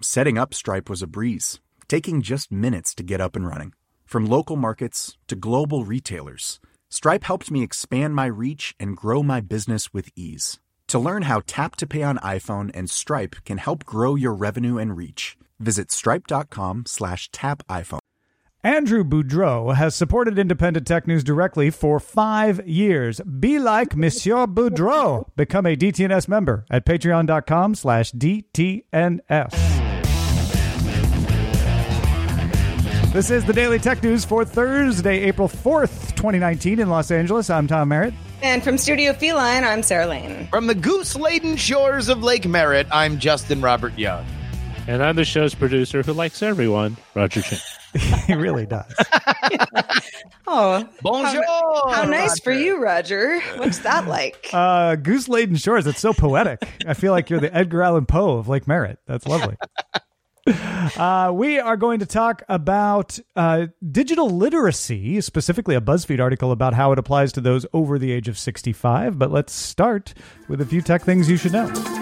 Setting up Stripe was a breeze, taking just minutes to get up and running. From local markets to global retailers, Stripe helped me expand my reach and grow my business with ease. To learn how Tap to Pay on iPhone and Stripe can help grow your revenue and reach, visit stripe.com slash tap iPhone. Andrew Boudreau has supported independent tech news directly for five years. Be like Monsieur Boudreau. Become a DTNS member at patreon.com slash DTNS. This is the Daily Tech News for Thursday, April 4th, 2019 in Los Angeles. I'm Tom Merritt. And from Studio Feline, I'm Sarah Lane. From the goose laden shores of Lake Merritt, I'm Justin Robert Young. And I'm the show's producer who likes everyone, Roger Chen. he really does. Oh, Bonjour. How, how nice Roger. for you, Roger. What's that like? Uh, Goose Laden Shores. It's so poetic. I feel like you're the Edgar Allan Poe of Lake Merritt. That's lovely. Uh, we are going to talk about uh, digital literacy, specifically a BuzzFeed article about how it applies to those over the age of 65. But let's start with a few tech things you should know.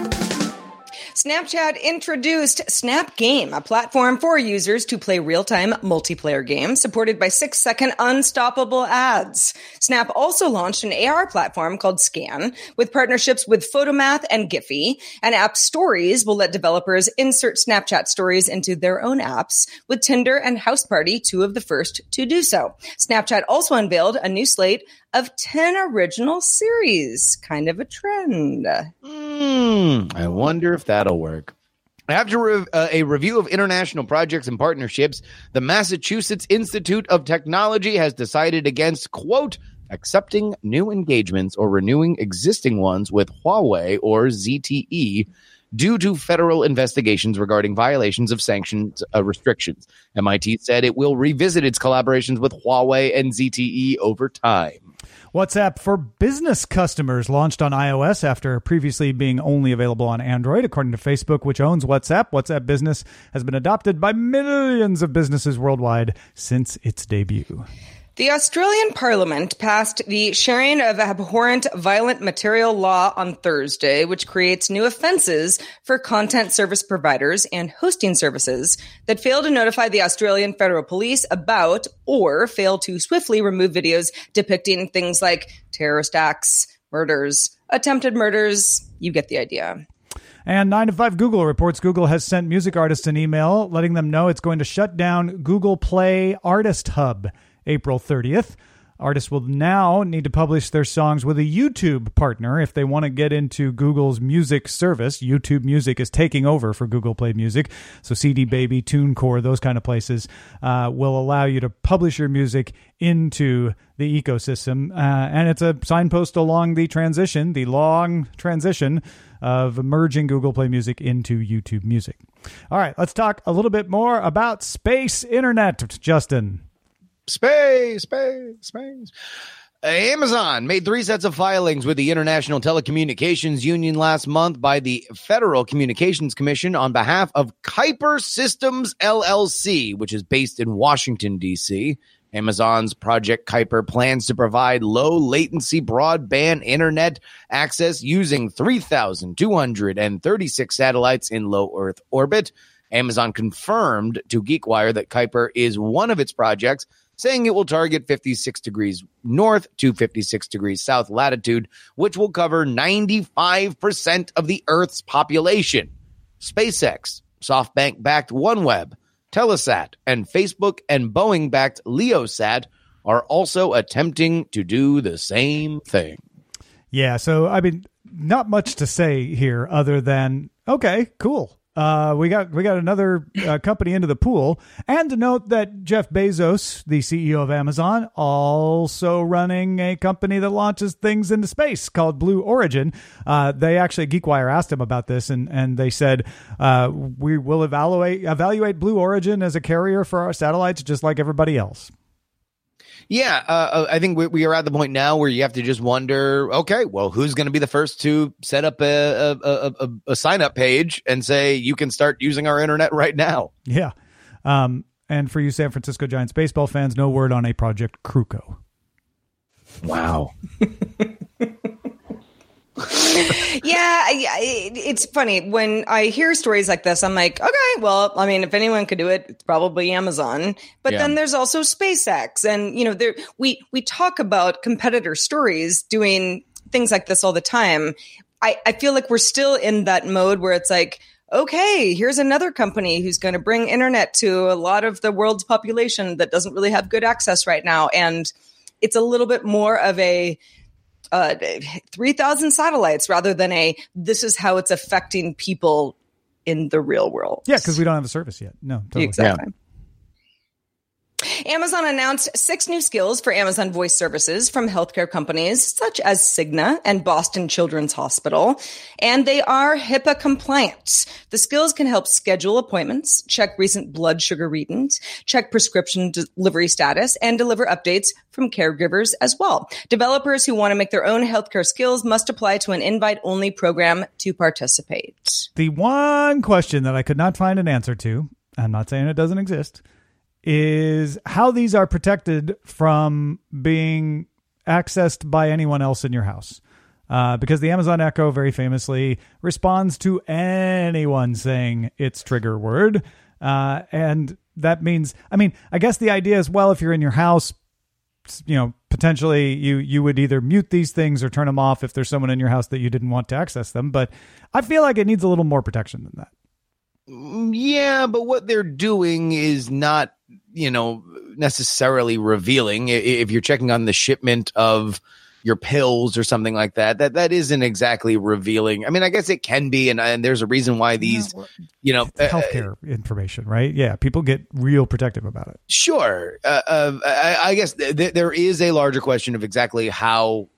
Snapchat introduced Snap Game, a platform for users to play real-time multiplayer games supported by six-second unstoppable ads. Snap also launched an AR platform called Scan with partnerships with Photomath and Giphy, and App Stories will let developers insert Snapchat stories into their own apps, with Tinder and House Party two of the first to do so. Snapchat also unveiled a new slate of 10 original series, kind of a trend. Mm, Hmm, I wonder if that'll work. After uh, a review of international projects and partnerships, the Massachusetts Institute of Technology has decided against, quote, accepting new engagements or renewing existing ones with Huawei or ZTE due to federal investigations regarding violations of sanctions uh, restrictions. MIT said it will revisit its collaborations with Huawei and ZTE over time. WhatsApp for business customers launched on iOS after previously being only available on Android. According to Facebook, which owns WhatsApp, WhatsApp Business has been adopted by millions of businesses worldwide since its debut. The Australian Parliament passed the Sharing of Abhorrent Violent Material Law on Thursday, which creates new offences for content service providers and hosting services that fail to notify the Australian Federal Police about or fail to swiftly remove videos depicting things like terrorist acts, murders, attempted murders. You get the idea. And 9 to 5 Google reports Google has sent music artists an email letting them know it's going to shut down Google Play Artist Hub April 30th. Artists will now need to publish their songs with a YouTube partner if they want to get into Google's music service. YouTube Music is taking over for Google Play Music. So CD Baby, TuneCore, those kind of places uh, will allow you to publish your music into the ecosystem. Uh, and it's a signpost along the transition, the long transition of merging Google Play Music into YouTube Music. All right, let's talk a little bit more about space internet, Justin. Space, space, space. Amazon made three sets of filings with the International Telecommunications Union last month by the Federal Communications Commission on behalf of Kuiper Systems LLC, which is based in Washington, D.C. Amazon's Project Kuiper plans to provide low latency broadband internet access using 3,236 satellites in low Earth orbit. Amazon confirmed to GeekWire that Kuiper is one of its projects, saying it will target 56 degrees north to 56 degrees south latitude, which will cover 95% of the Earth's population. SpaceX, SoftBank backed OneWeb, Telesat, and Facebook and Boeing backed Leosat are also attempting to do the same thing. Yeah, so I mean, not much to say here other than okay, cool. Uh, we got we got another uh, company into the pool, and to note that Jeff Bezos, the CEO of Amazon, also running a company that launches things into space called Blue Origin. Uh, they actually GeekWire asked him about this, and and they said uh, we will evaluate evaluate Blue Origin as a carrier for our satellites, just like everybody else. Yeah, uh, I think we, we, are at the point now where you have to just wonder, okay, well, who's going to be the first to set up a, a, a, a, sign up page and say you can start using our internet right now? Yeah. Um, and for you San Francisco Giants baseball fans, no word on a Project Krukow. Wow. yeah, it's funny when I hear stories like this. I'm like, okay, well, I mean, if anyone could do it, it's probably Amazon. But yeah. then there's also SpaceX, and you know, there we we talk about competitor stories doing things like this all the time. I, I feel like we're still in that mode where it's like, okay, here's another company who's going to bring internet to a lot of the world's population that doesn't really have good access right now, and it's a little bit more of a uh, 3,000 satellites rather than a this is how it's affecting people in the real world. Yeah, because we don't have a service yet. No, totally. Exactly. Yeah. Amazon announced six new skills for Amazon Voice services from healthcare companies such as Cigna and Boston Children's Hospital, and they are HIPAA compliant. The skills can help schedule appointments, check recent blood sugar readings, check prescription delivery status, and deliver updates from caregivers as well. Developers who want to make their own healthcare skills must apply to an invite only program to participate. The one question that I could not find an answer to, I'm not saying it doesn't exist is how these are protected from being accessed by anyone else in your house. Uh, because the Amazon Echo very famously responds to anyone saying its trigger word. Uh, and that means, I mean, I guess the idea is, well, if you're in your house, you know, potentially you you would either mute these things or turn them off if there's someone in your house that you didn't want to access them. But I feel like it needs a little more protection than that. Mm, yeah, but what they're doing is not you know, necessarily revealing. If you're checking on the shipment of your pills or something like that, that that isn't exactly revealing. I mean, I guess it can be, and, and there's a reason why these, yeah, well, you know, uh, healthcare uh, information, right? Yeah, people get real protective about it. Sure, uh, uh, I, I, guess th- there is a larger question of exactly how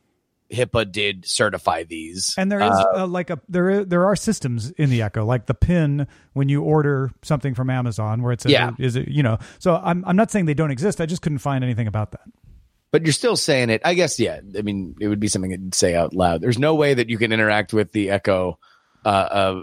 HIPAA did certify these, and there is uh, uh, like a there is, there are systems in the Echo, like the pin when you order something from Amazon, where it's says, yeah. is it you know? So I'm I'm not saying they don't exist. I just couldn't find anything about that. But you're still saying it. I guess yeah. I mean, it would be something to say out loud. There's no way that you can interact with the Echo uh, uh,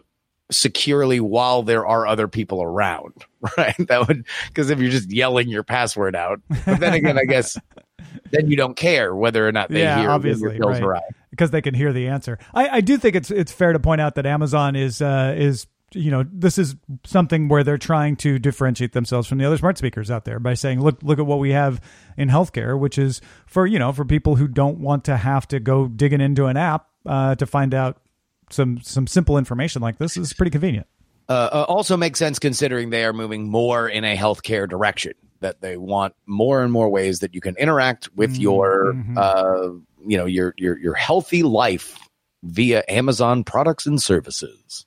securely while there are other people around, right? That would because if you're just yelling your password out. But then again, I guess then you don't care whether or not they yeah, hear obviously, right. because they can hear the answer. I, I do think it's it's fair to point out that Amazon is uh, is you know this is something where they're trying to differentiate themselves from the other smart speakers out there by saying look look at what we have in healthcare which is for you know for people who don't want to have to go digging into an app uh, to find out some some simple information like this is pretty convenient uh, uh, also makes sense considering they are moving more in a healthcare direction that they want more and more ways that you can interact with mm-hmm. your mm-hmm. uh, you know your your your healthy life via Amazon products and services.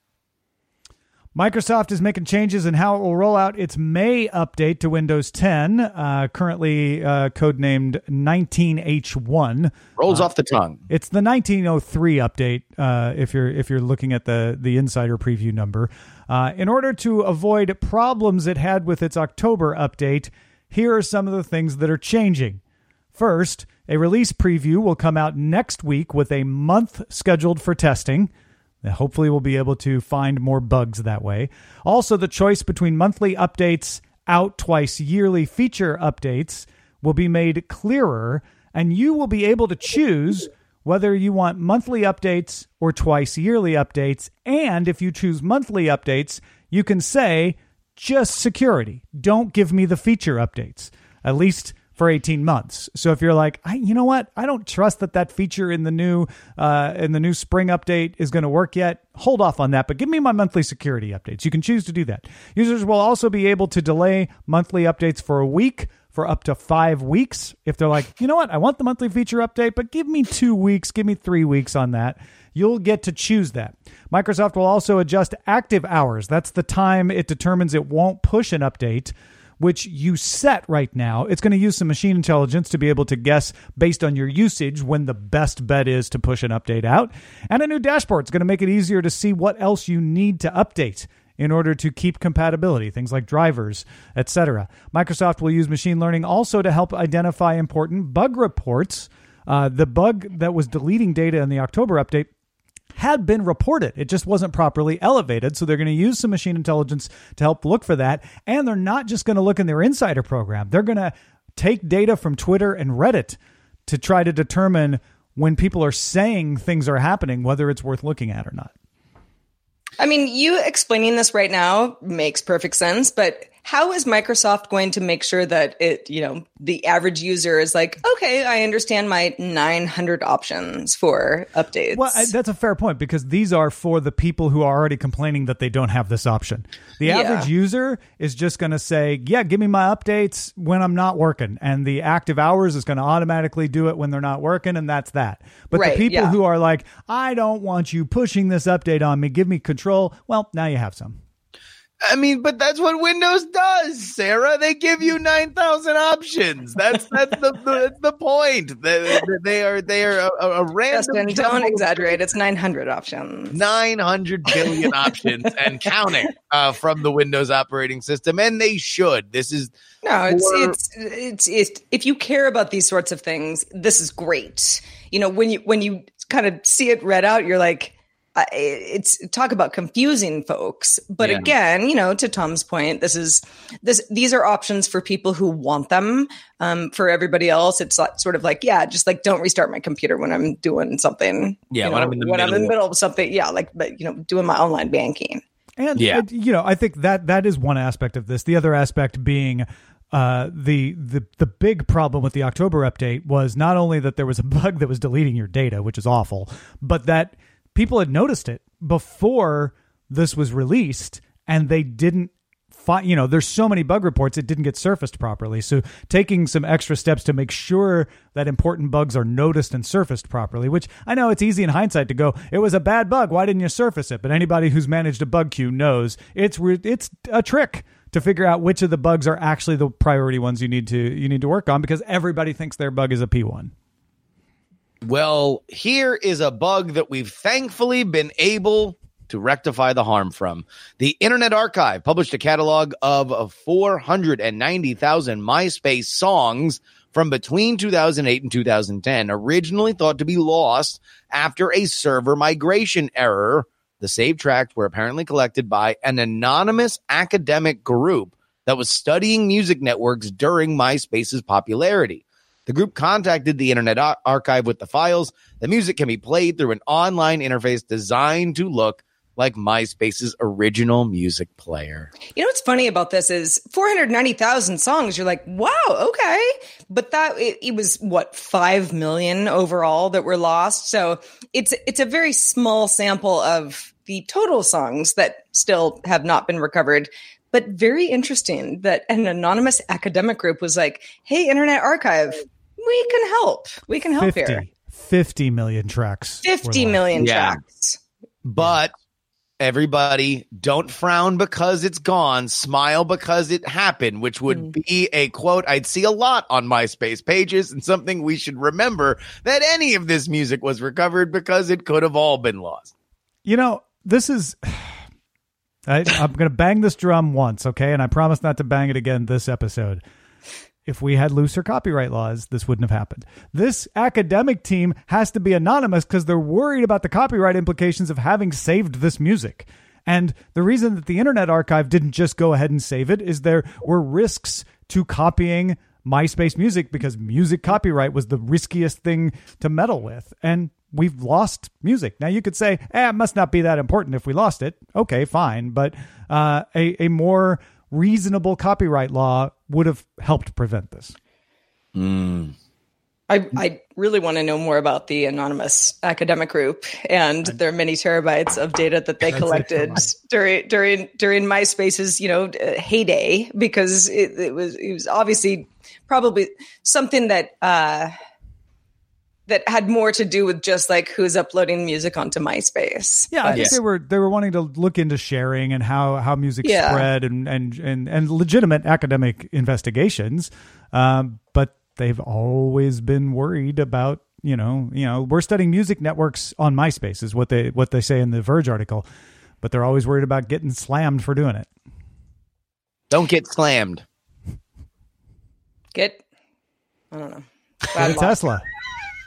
Microsoft is making changes in how it will roll out its May update to Windows 10, uh, currently uh, codenamed 19H1. Rolls uh, off the tongue. It's the 1903 update. Uh, if you're if you're looking at the the insider preview number, uh, in order to avoid problems it had with its October update, here are some of the things that are changing. First, a release preview will come out next week with a month scheduled for testing. Uh, hopefully, we'll be able to find more bugs that way. Also, the choice between monthly updates, out twice yearly feature updates will be made clearer, and you will be able to choose whether you want monthly updates or twice yearly updates. And if you choose monthly updates, you can say just security. Don't give me the feature updates. At least for 18 months. So if you're like, I, you know what, I don't trust that that feature in the new uh, in the new spring update is going to work yet. Hold off on that, but give me my monthly security updates. You can choose to do that. Users will also be able to delay monthly updates for a week for up to five weeks. If they're like, you know what, I want the monthly feature update, but give me two weeks, give me three weeks on that. You'll get to choose that. Microsoft will also adjust active hours. That's the time it determines it won't push an update which you set right now. It's going to use some machine intelligence to be able to guess based on your usage when the best bet is to push an update out. And a new dashboard is going to make it easier to see what else you need to update in order to keep compatibility, things like drivers, etc. Microsoft will use machine learning also to help identify important bug reports. Uh, the bug that was deleting data in the October update had been reported. It just wasn't properly elevated. So they're going to use some machine intelligence to help look for that. And they're not just going to look in their insider program, they're going to take data from Twitter and Reddit to try to determine when people are saying things are happening, whether it's worth looking at or not. I mean, you explaining this right now makes perfect sense, but how is Microsoft going to make sure that it, you know, the average user is like, okay, I understand my 900 options for updates? Well, that's a fair point because these are for the people who are already complaining that they don't have this option. The Yeah. average user is just going to say, yeah, give me my updates when I'm not working. And the active hours is going to automatically do it when they're not working. And that's that. But Right, the people yeah. who are like, I don't want you pushing this update on me, give me control. Well, now you have some. I mean, but that's what Windows does, Sarah. They give you nine thousand options. That's that's the, the the point. They, they are they are a, a random. Justin, don't exaggerate. It's 900 options. Nine hundred billion options and counting uh, from the Windows operating system, and they should. This is No, it's, Or- it's it's it's if you care about these sorts of things, this is great. You know, when you when you kind of see it read out, you're like, it's talk about confusing folks. But Yeah. again, you know, to Tom's point, this is this these are options for people who want them. Um, for everybody else, it's sort of like, yeah, just like don't restart my computer when I'm doing something. Yeah, you when I'm in the when I'm in middle the of- middle of something. Yeah, like but you know, doing my online banking. And Yeah. uh, you know, I think that that is one aspect of this. The other aspect being uh, the the the big problem with the October update was not only that there was a bug that was deleting your data, which is awful, but that people had noticed it before this was released, and they didn't. find you know, there's so many bug reports it didn't get surfaced properly. So taking some extra steps to make sure that important bugs are noticed and surfaced properly. Which I know it's easy in hindsight to go, it was a bad bug. Why didn't you surface it? But anybody who's managed a bug queue knows it's it's a trick to figure out which of the bugs are actually the priority ones you need to you need to work on because everybody thinks their bug is a P1. Well, here is a bug that we've thankfully been able to rectify the harm from. The Internet Archive published a catalog of 490,000 MySpace songs from between 2008 and 2010, originally thought to be lost after a server migration error. The saved tracks were apparently collected by an anonymous academic group that was studying music networks during MySpace's popularity. The group contacted the Internet Ar- Archive with the files. The music can be played through an online interface designed to look like MySpace's original music player. You know what's funny about this is 490,000 songs. You're like, wow, okay. But that it, it was what 5 million overall that were lost. So it's it's a very small sample of the total songs that still have not been recovered. But very interesting that an anonymous academic group was like, "Hey, Internet Archive, we can help. We can help 50, here. 50 million tracks. were 50 lost. Yeah. tracks." But everybody, don't frown because it's gone. Smile because it happened, which would mm. be a quote I'd see a lot on MySpace pages and something we should remember that any of this music was recovered because it could have all been lost. You know, this is. I, I'm going to bang this drum once, okay? And I promise not to bang it again this episode. If we had looser copyright laws, this wouldn't have happened. This academic team has to be anonymous because they're worried about the copyright implications of having saved this music. And the reason that the Internet Archive didn't just go ahead and save it is there were risks to copying MySpace music because music copyright was the riskiest thing to meddle with. And we've lost music. Now you could say, eh, it must not be that important if we lost it. Okay, fine. But uh, a, a more reasonable copyright law would have helped prevent this. I, I really want to know more about the anonymous academic group and their many terabytes of data that they collected during during during MySpace's you know uh, heyday because it, it was it was obviously probably something that uh, that had more to do with just like who's uploading music onto MySpace. Yeah, I But- think they were they were wanting to look into sharing and how how music Yeah. spread and and and and legitimate academic investigations, um, but they've always been worried about you know you know we're studying music networks on MySpace is what they what they say in the Verge article, but they're always worried about getting slammed for doing it. Don't get slammed. get I don't know. Get a Bad luck. Tesla.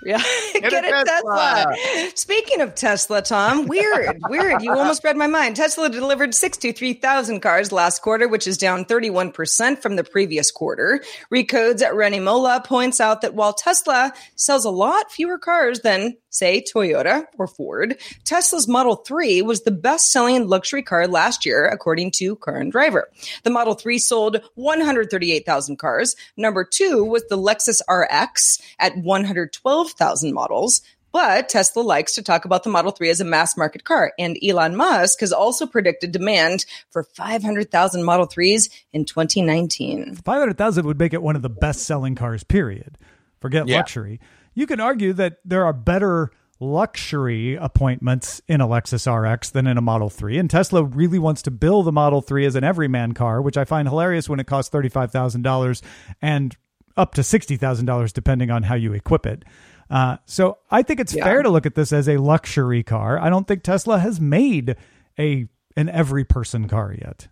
Yeah, get, a a Tesla. Tesla. Speaking of Tesla, Tom, weird, weird. You almost read my mind. Tesla delivered 63,000 cars last quarter, which is down 31% from the previous quarter. Recode's at Rani Molla points out that while Tesla sells a lot fewer cars than, say, Toyota or Ford, Tesla's Model 3 was the best selling luxury car last year, according to Car and Driver. The Model 3 sold 138,000 cars. Number two was the Lexus RX at 112,000 models. But Tesla likes to talk about the Model 3 as a mass market car. And Elon Musk has also predicted demand for 500,000 Model 3s in 2019. Five hundred thousand would make it one of the best selling cars. Period. Forget Yeah. luxury. You can argue that there are better luxury appointments in a Lexus RX than in a Model 3. And Tesla really wants to build the Model 3 as an everyman car, which I find hilarious when it costs $35,000 and up to $60,000 depending on how you equip it. Uh, so I think it's Yeah. fair to look at this as a luxury car. I don't think Tesla has made a an every person car yet.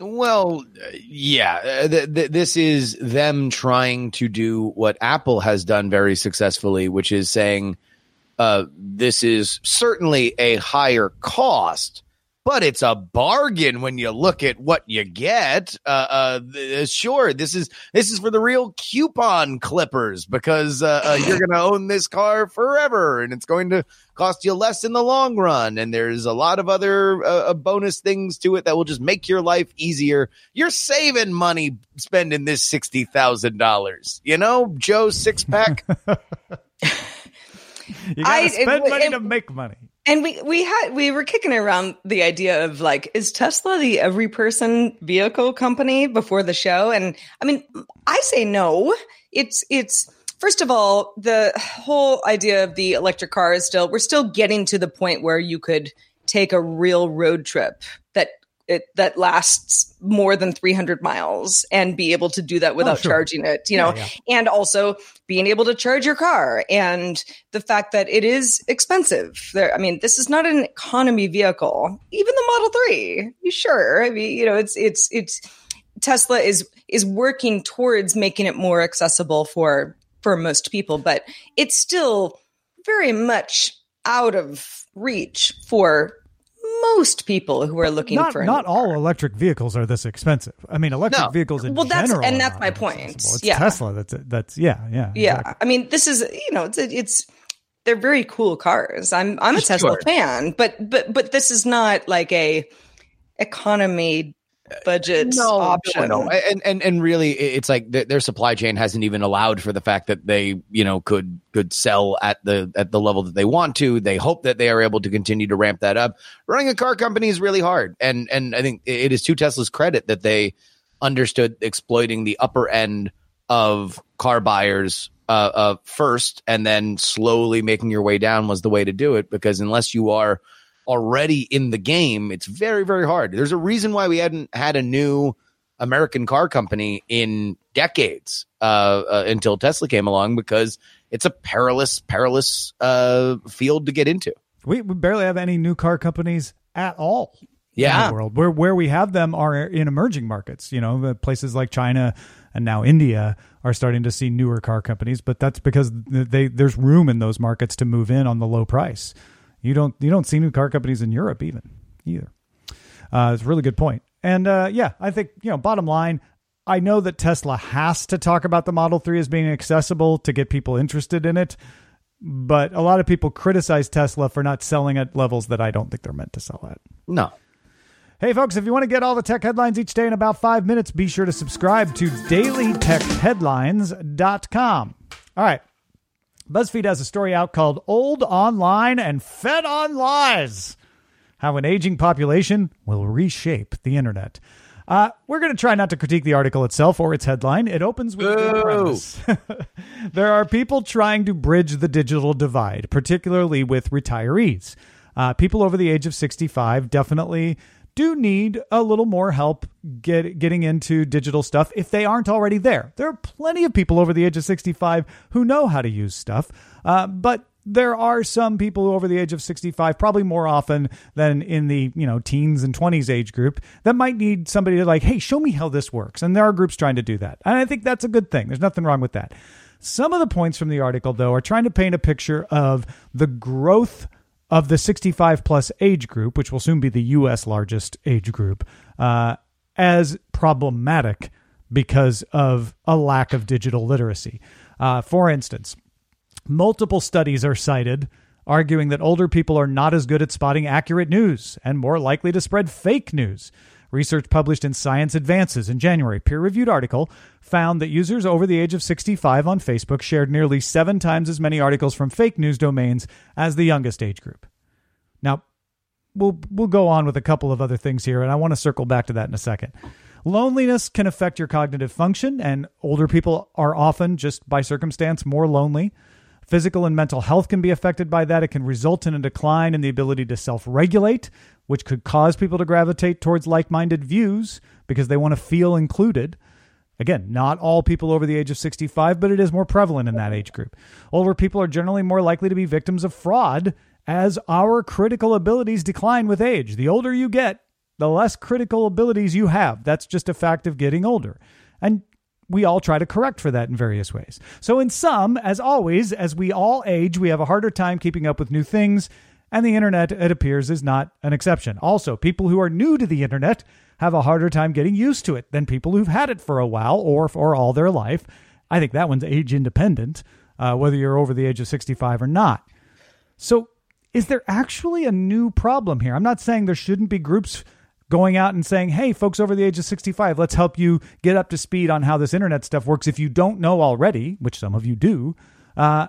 Well, uh, yeah, uh, th- th- this is them trying to do what Apple has done very successfully, which is saying uh, this is certainly a higher cost, but it's a bargain when you look at what you get. Uh, uh, th- sure, this is this is for the real coupon clippers because uh, uh, you're going to own this car forever, and it's going to cost you less in the long run. And there's a lot of other uh, uh, bonus things to it that will just make your life easier. You're saving money spending this sixty thousand dollars. You know, Joe six pack. You got I- to spend it- money it- to make money. And we we had we were kicking around the idea of like is Tesla the every person vehicle company before the show? And I mean I say no. It's it's first of all the whole idea of the electric car is still we're still getting to the point where you could take a real road trip that it that lasts more than 300 miles and be able to do that without oh, sure. charging it you know? Yeah, and also being able to charge your car and the fact that it is expensive. There i mean this is not an economy vehicle. Even the model 3 you sure? I mean you know it's it's it's tesla is is working towards making it more accessible for for most people but it's still very much out of reach for most people who are looking not for not all car. electric vehicles are this expensive. I mean, electric No. vehicles in Well, that's- general, and that's my point. It's Yeah. Tesla. That's that's yeah, yeah, Yeah, exactly. I mean, this is you know, it's it's they're very cool cars. I'm I'm a Tesla fan, but but but this is not like a economy budget option. No, no. And and and really, it's like th- their supply chain hasn't even allowed for the fact that they, you know, could could sell at the at the level that they want to. They hope that they are able to continue to ramp that up. Running a car company is really hard, and and I think it is to Tesla's credit that they understood exploiting the upper end of car buyers uh, uh, first, and then slowly making your way down was the way to do it. Because unless you are already in the game, it's very, very hard. There's a reason why we hadn't had a new American car company in decades uh, uh, until Tesla came along because it's a perilous, perilous uh, field to get into. We, we barely have any new car companies at all. in Yeah. the world where where we have them are in emerging markets. You know, places like China and now India are starting to see newer car companies, but that's because they there's room in those markets to move in on the low price. You don't you don't see new car companies in Europe even either. Uh, it's a really good point. And uh, yeah, I think you know. Bottom line, I know that Tesla has to talk about the Model Three as being accessible to get people interested in it. But a lot of people criticize Tesla for not selling at levels that I don't think they're meant to sell at. No. Hey, folks, if you want to get all the tech headlines each day in about five minutes, be sure to subscribe to dailytechheadlines.com. All right. BuzzFeed has a story out called Old Online and Fed on Lies How an Aging Population Will Reshape the Internet. Uh, we're going to try not to critique the article itself or its headline. It opens with there are people trying to bridge the digital divide, particularly with retirees. Uh, people over the age of 65 definitely do need a little more help get, getting into digital stuff if they aren't already there. There are plenty of people over the age of 65 who know how to use stuff, uh, but there are some people over the age of 65 probably more often than in the you know teens and 20s age group that might need somebody to like hey show me how this works. And there are groups trying to do that. And i think that's a good thing. There's nothing wrong with that. Some of the points from the article though are trying to paint a picture of the growth of the 65 plus age group, which will soon be the U.S. largest age group, uh, as problematic because of a lack of digital literacy. Uh, for instance, multiple studies are cited arguing that older people are not as good at spotting accurate news and more likely to spread fake news. Research published in Science Advances in January, peer reviewed article, found that users over the age of 65 on Facebook shared nearly seven times as many articles from fake news domains as the youngest age group. Now, we'll, we'll go on with a couple of other things here, and I want to circle back to that in a second. Loneliness can affect your cognitive function, and older people are often, just by circumstance, more lonely. Physical and mental health can be affected by that. It can result in a decline in the ability to self regulate, which could cause people to gravitate towards like minded views because they want to feel included. Again, not all people over the age of 65, but it is more prevalent in that age group. Older people are generally more likely to be victims of fraud as our critical abilities decline with age. The older you get, the less critical abilities you have. That's just a fact of getting older. And we all try to correct for that in various ways. So, in sum, as always, as we all age, we have a harder time keeping up with new things, and the internet, it appears, is not an exception. Also, people who are new to the internet have a harder time getting used to it than people who've had it for a while or for all their life. I think that one's age independent, uh, whether you're over the age of 65 or not. So, is there actually a new problem here? I'm not saying there shouldn't be groups going out and saying, hey, folks over the age of 65, let's help you get up to speed on how this internet stuff works if you don't know already, which some of you do. Uh,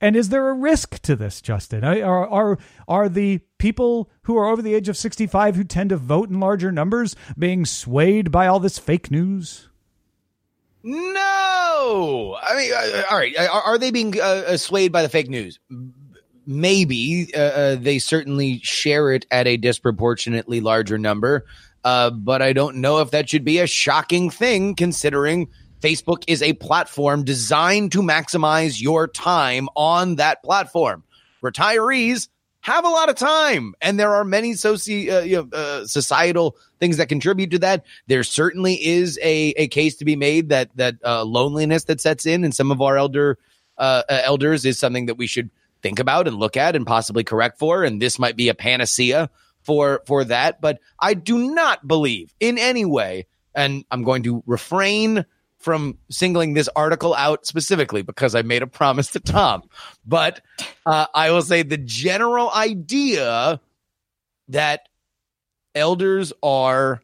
and is there a risk to this, Justin? Are, are, are the people who are over the age of 65 who tend to vote in larger numbers being swayed by all this fake news? No. I mean, uh, all right. Are, they being uh, uh swayed by the fake news? Maybe uh, uh, they certainly share it at a disproportionately larger number. Uh, but I don't know if that should be a shocking thing considering Facebook is a platform designed to maximize your time on that platform. Retirees have a lot of time, and there are many soci- uh, you know, uh, societal things that contribute to that. There certainly is a, a case to be made that that uh, loneliness that sets in in some of our elder elders is something that we should think about and look at and possibly correct for. And this might be a panacea for for that. But I do not believe in any way, and I'm going to refrain from singling this article out specifically because I made a promise to Tom. But uh, I will say the general idea that elders are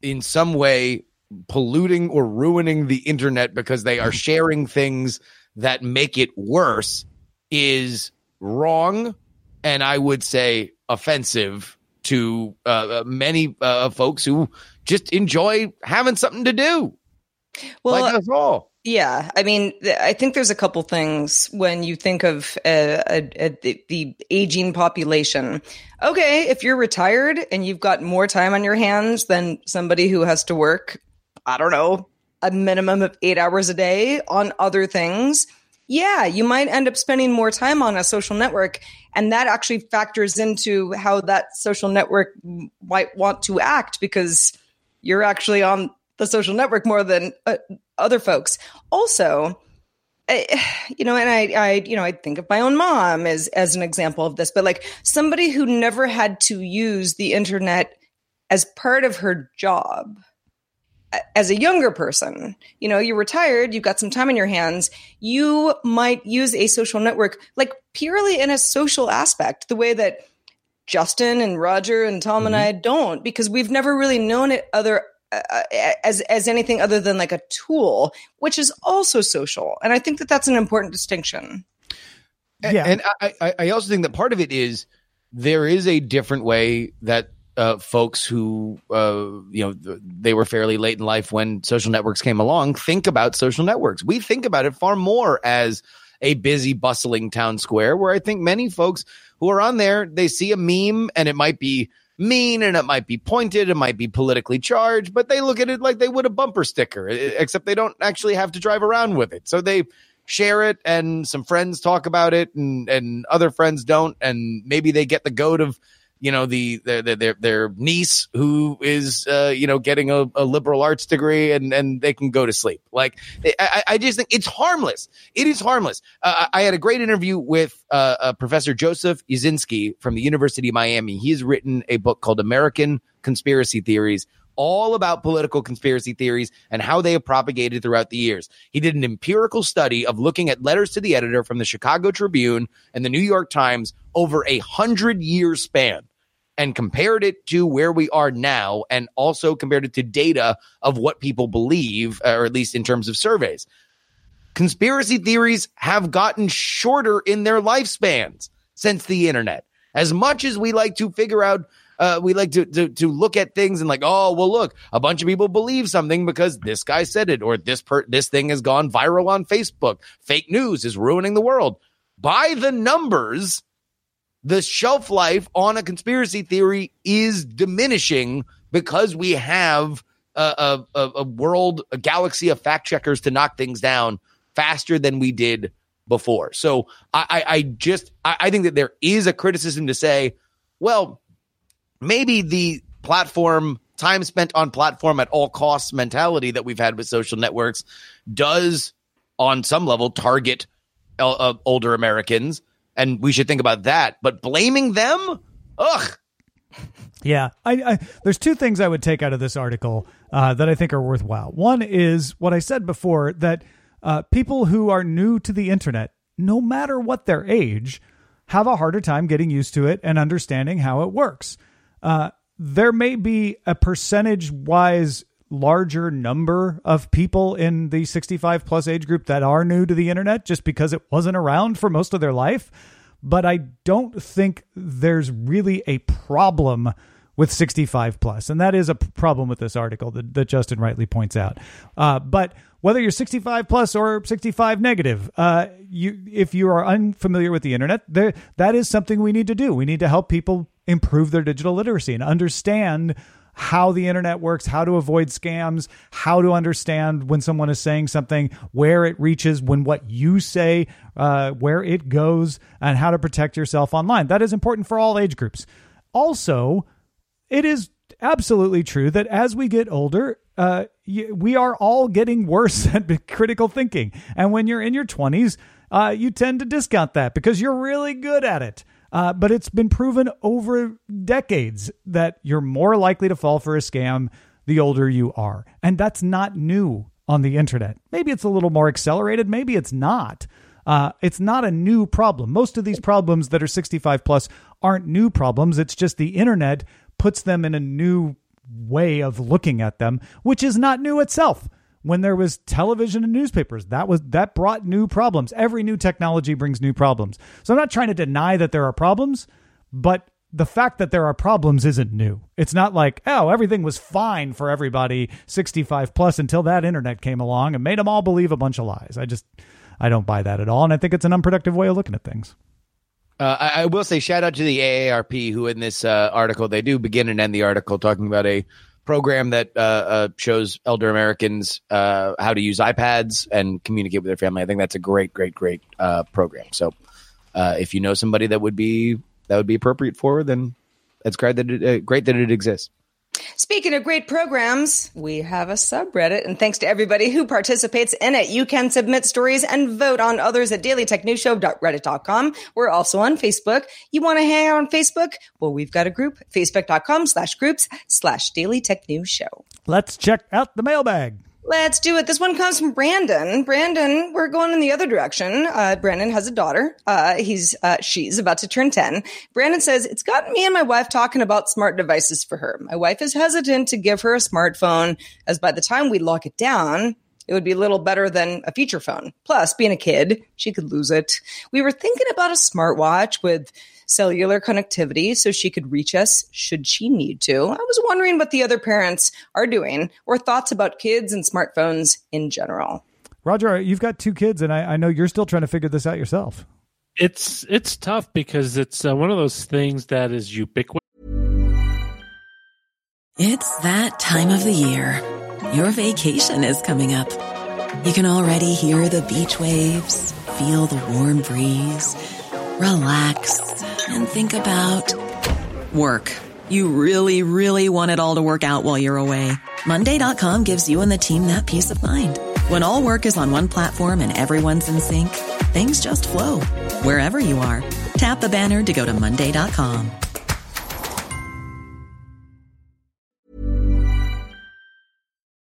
in some way polluting or ruining the internet because they are sharing things that make it worse is wrong and I would say offensive to uh, uh, many uh, folks who just enjoy having something to do. Well, like us all. Yeah, I mean, I think there's a couple things when you think of uh, the, the aging population. Okay, if you're retired and you've got more time on your hands than somebody who has to work, I don't know, a minimum of eight hours a day on other things, yeah, you might end up spending more time on a social network. And that actually factors into how that social network might want to act because you're actually on the social network more than uh, other folks. Also, I, you know, and I, I, you know, I think of my own mom as as an example of this, but like somebody who never had to use the internet as part of her job as a younger person, you know, you're retired, you've got some time in your hands, you might use a social network like purely in a social aspect, the way that Justin and Roger and Tom and I don't because we've never really known it other uh, as as anything other than like a tool, which is also social. And I think that that's an important distinction. And, Yeah. and I, I, I also think that part of it is there is a different way that uh, folks who uh, you know they were fairly late in life when social networks came along think about social networks. We think about it far more as a busy, bustling town square. Where I think many folks who are on there, they see a meme and it might be mean and it might be pointed, it might be politically charged, but they look at it like they would a bumper sticker, except they don't actually have to drive around with it. So they share it and some friends talk about it and and other friends don't and maybe they get the goat of you know the their their their, niece who is uh, you know getting a, a liberal arts degree and and they can go to sleep. Like I, I- just think it's harmless. It is harmless. Uh, I had a great interview with uh, uh, Professor Joseph Uscinski from the University of Miami. He has written a book called American Conspiracy Theories all about political conspiracy theories and how they have propagated throughout the years. He did an empirical study of looking at letters to the editor from the Chicago Tribune and the New York Times over a hundred year span and compared it to where we are now and also compared it to data of what people believe, or at least in terms of surveys. Conspiracy theories have gotten shorter in their lifespans since the internet. As much as we like to figure out uh, we like to, to to look at things and like, oh well, look, a bunch of people believe something because this guy said it, or this per this thing has gone viral on Facebook. Fake news is ruining the world. By the numbers, the shelf life on a conspiracy theory is diminishing because we have a, a, a world, a galaxy of fact checkers to knock things down faster than we did before. So I, I, I just I, I think that there is a criticism to say, well, maybe the platform time spent on platform at all costs mentality that we've had with social networks does on some level target uh, uh, older Americans and we should think about that but blaming them ugh Yeah, I, I there's two things I would take out of this article uh, that I think are worthwhile. One is what I said before that uh, people who are new to the internet, no matter what their age, have a harder time getting used to it and understanding how it works. Uh, there may be a percentage wise larger number of people in the 65 plus age group that are new to the internet just because it wasn't around for most of their life but I don't think there's really a problem with 65 plus, and that is a problem with this article that, that Justin rightly points out. Uh, but whether you're 65 plus or 65 negative, uh, you if you are unfamiliar with the internet, there that is something we need to do. We need to help people improve their digital literacy and understand how the internet works, how to avoid scams, how to understand when someone is saying something, where it reaches, when what you say, uh, where it goes, and how to protect yourself online. That is important for all age groups. Also, it is absolutely true that as we get older, uh, we are all getting worse at critical thinking. And when you're in your 20s, uh, you tend to discount that because you're really good at it. Uh, but it's been proven over decades that you're more likely to fall for a scam the older you are. And that's not new on the internet. Maybe it's a little more accelerated, maybe it's not. Uh, it's not a new problem. Most of these problems that are 65 plus aren't new problems. It's just the internet puts them in a new way of looking at them, which is not new itself. When there was television and newspapers, that was that brought new problems. Every new technology brings new problems. So I'm not trying to deny that there are problems, but the fact that there are problems isn't new. It's not like, oh, everything was fine for everybody 65 plus until that internet came along and made them all believe a bunch of lies. I just I don't buy that at all, and I think it's an unproductive way of looking at things. Uh, I, I will say shout out to the AARP who in this uh, article they do begin and end the article talking about a program that uh, uh, shows elder Americans uh, how to use iPads and communicate with their family. I think that's a great, great, great uh, program. So uh, if you know somebody that would be that would be appropriate for, then it's great that it, uh, great that it exists. Speaking of great programs, we have a subreddit, and thanks to everybody who participates in it. You can submit stories and vote on others at dailytechnewsshow.reddit.com. We're also on Facebook. You want to hang out on Facebook? Well, we've got a group, facebook.com slash groups slash Daily. Let's check out the mailbag. Let's do it. This one comes from Brandon. Brandon, we're going in the other direction. Uh, Brandon has a daughter. Uh, he's uh, she's about to turn ten. Brandon says it's gotten me and my wife talking about smart devices for her. My wife is hesitant to give her a smartphone, as by the time we lock it down, it would be a little better than a feature phone. Plus, being a kid, she could lose it. We were thinking about a smartwatch with cellular connectivity so she could reach us should she need to. I was wondering what the other parents are doing or thoughts about kids and smartphones in general. Roger, you've got two kids, and I, I know you're still trying to figure this out yourself. It's it's tough because it's uh, one of those things that is ubiquitous. It's that time of the year. Your vacation is coming up. You can already hear the beach waves, feel the warm breeze, relax, and think about work. You really, really want it all to work out while you're away. Monday.com gives you and the team that peace of mind. When all work is on one platform and everyone's in sync, things just flow wherever you are. Tap the banner to go to Monday.com.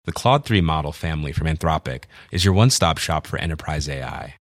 The Claude 3 model family from Anthropic is your one stop shop for enterprise AI.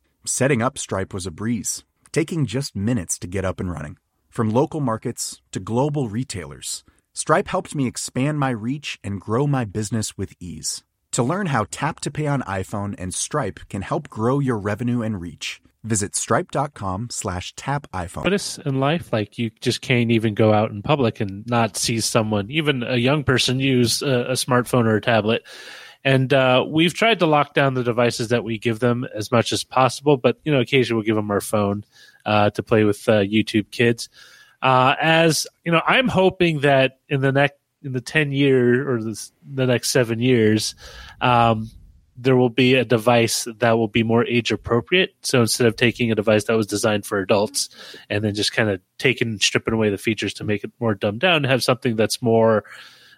Setting up Stripe was a breeze, taking just minutes to get up and running. From local markets to global retailers, Stripe helped me expand my reach and grow my business with ease. To learn how Tap to Pay on iPhone and Stripe can help grow your revenue and reach, visit stripe.com slash tap iPhone. Notice in life, like you just can't even go out in public and not see someone, even a young person, use a, a smartphone or a tablet. And uh, we've tried to lock down the devices that we give them as much as possible, but you know, occasionally we'll give them our phone uh, to play with uh, YouTube Kids. Uh, as you know, I'm hoping that in the next in the ten year or the, the next seven years, um, there will be a device that will be more age appropriate. So instead of taking a device that was designed for adults and then just kind of taking stripping away the features to make it more dumbed down, have something that's more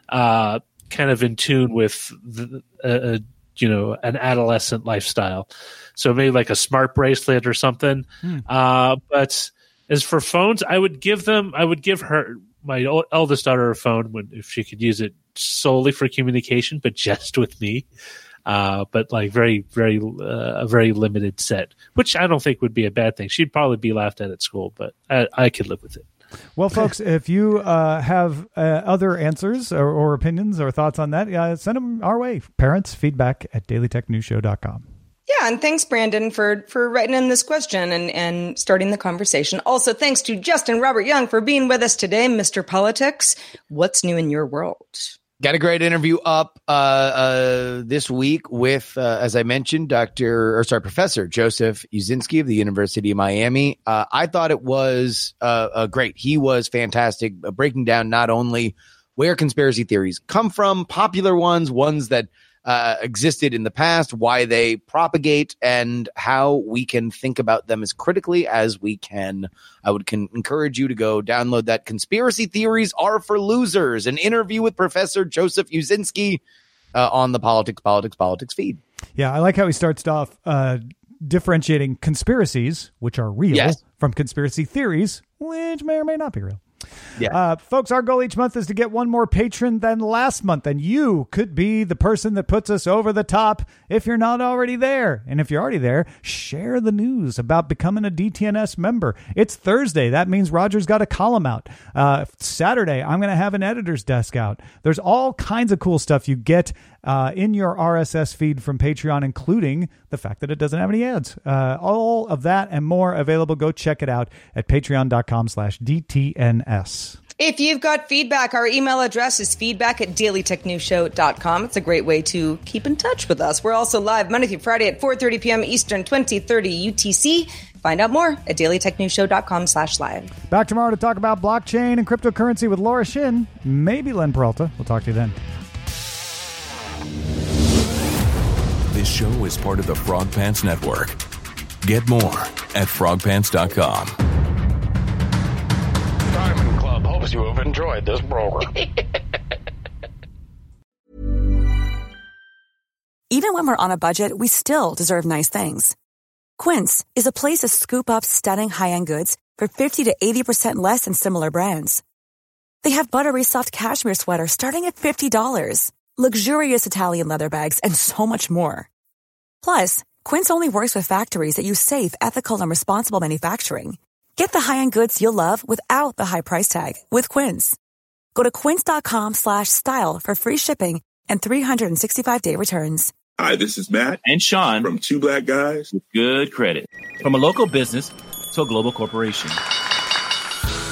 uh, kind of in tune with the, uh, you know an adolescent lifestyle. So maybe like a smart bracelet or something. Hmm. Uh, but as for phones, I would give them. I would give her my eldest daughter a phone when if she could use it solely for communication, but just with me. Uh, but like very, very, uh, a very limited set, which I don't think would be a bad thing. She'd probably be laughed at at school, but I, I could live with it. Well, folks, if you uh, have uh, other answers or, or, opinions or thoughts on that, uh, send them our way. Parents, feedback at dailytechnewsshow.com. Yeah, and thanks, Brandon, for for writing in this question and and starting the conversation. Also, thanks to Justin Robert Young for being with us today, Mr. Politics. What's new in your world? Got a great interview up uh, uh, this week with, uh, as I mentioned, Dr. or sorry, Professor Joseph Uscinski of the University of Miami. Uh, I thought it was uh, uh, great. He was fantastic, breaking down not only where conspiracy theories come from, popular ones, ones that uh, existed in the past, why they propagate, and how we can think about them as critically as we can. I would can encourage you to go download that Conspiracy Theories Are for Losers, an interview with Professor Joseph Uscinski uh, on the Politics, Politics, Politics feed. Yeah, I like how he starts off uh, differentiating conspiracies, which are real, yes. from conspiracy theories, which may or may not be real. Yeah. Uh, folks, our goal each month is to get one more patron than last month, and you could be the person that puts us over the top if you're not already there. And if you're already there, share the news about becoming a DTNS member. It's Thursday. That means Roger's got a column out. Uh, Saturday, I'm going to have an editor's desk out. There's all kinds of cool stuff you get uh, in your RSS feed from Patreon, including the fact that it doesn't have any ads. Uh, all of that and more available. Go check it out at patreon.com slash DTNS. If you've got feedback, our email address is feedback at dailytechnewsshow.com. It's a great way to keep in touch with us. We're also live Monday through Friday at 4.30 p.m. Eastern, 2030 UTC. Find out more at dailytechnewsshow.com slash live. Back tomorrow to talk about blockchain and cryptocurrency with Laura Shin, maybe Len Peralta. We'll talk to you then. This show is part of the Frog Pants Network. Get more at frogpants.com. Diamond Club hopes you have enjoyed this program. Even when we're on a budget, we still deserve nice things. Quince is a place to scoop up stunning high-end goods for 50 to 80% less than similar brands. They have buttery soft cashmere sweaters starting at $50, luxurious Italian leather bags, and so much more. Plus, Quince only works with factories that use safe, ethical, and responsible manufacturing. Get the high-end goods you'll love without the high price tag with Quince. Go to quince.com slash style for free shipping and 365-day returns. Hi, this is Matt and Sean from Two Black Guys with Good Credit. From a local business to a global corporation.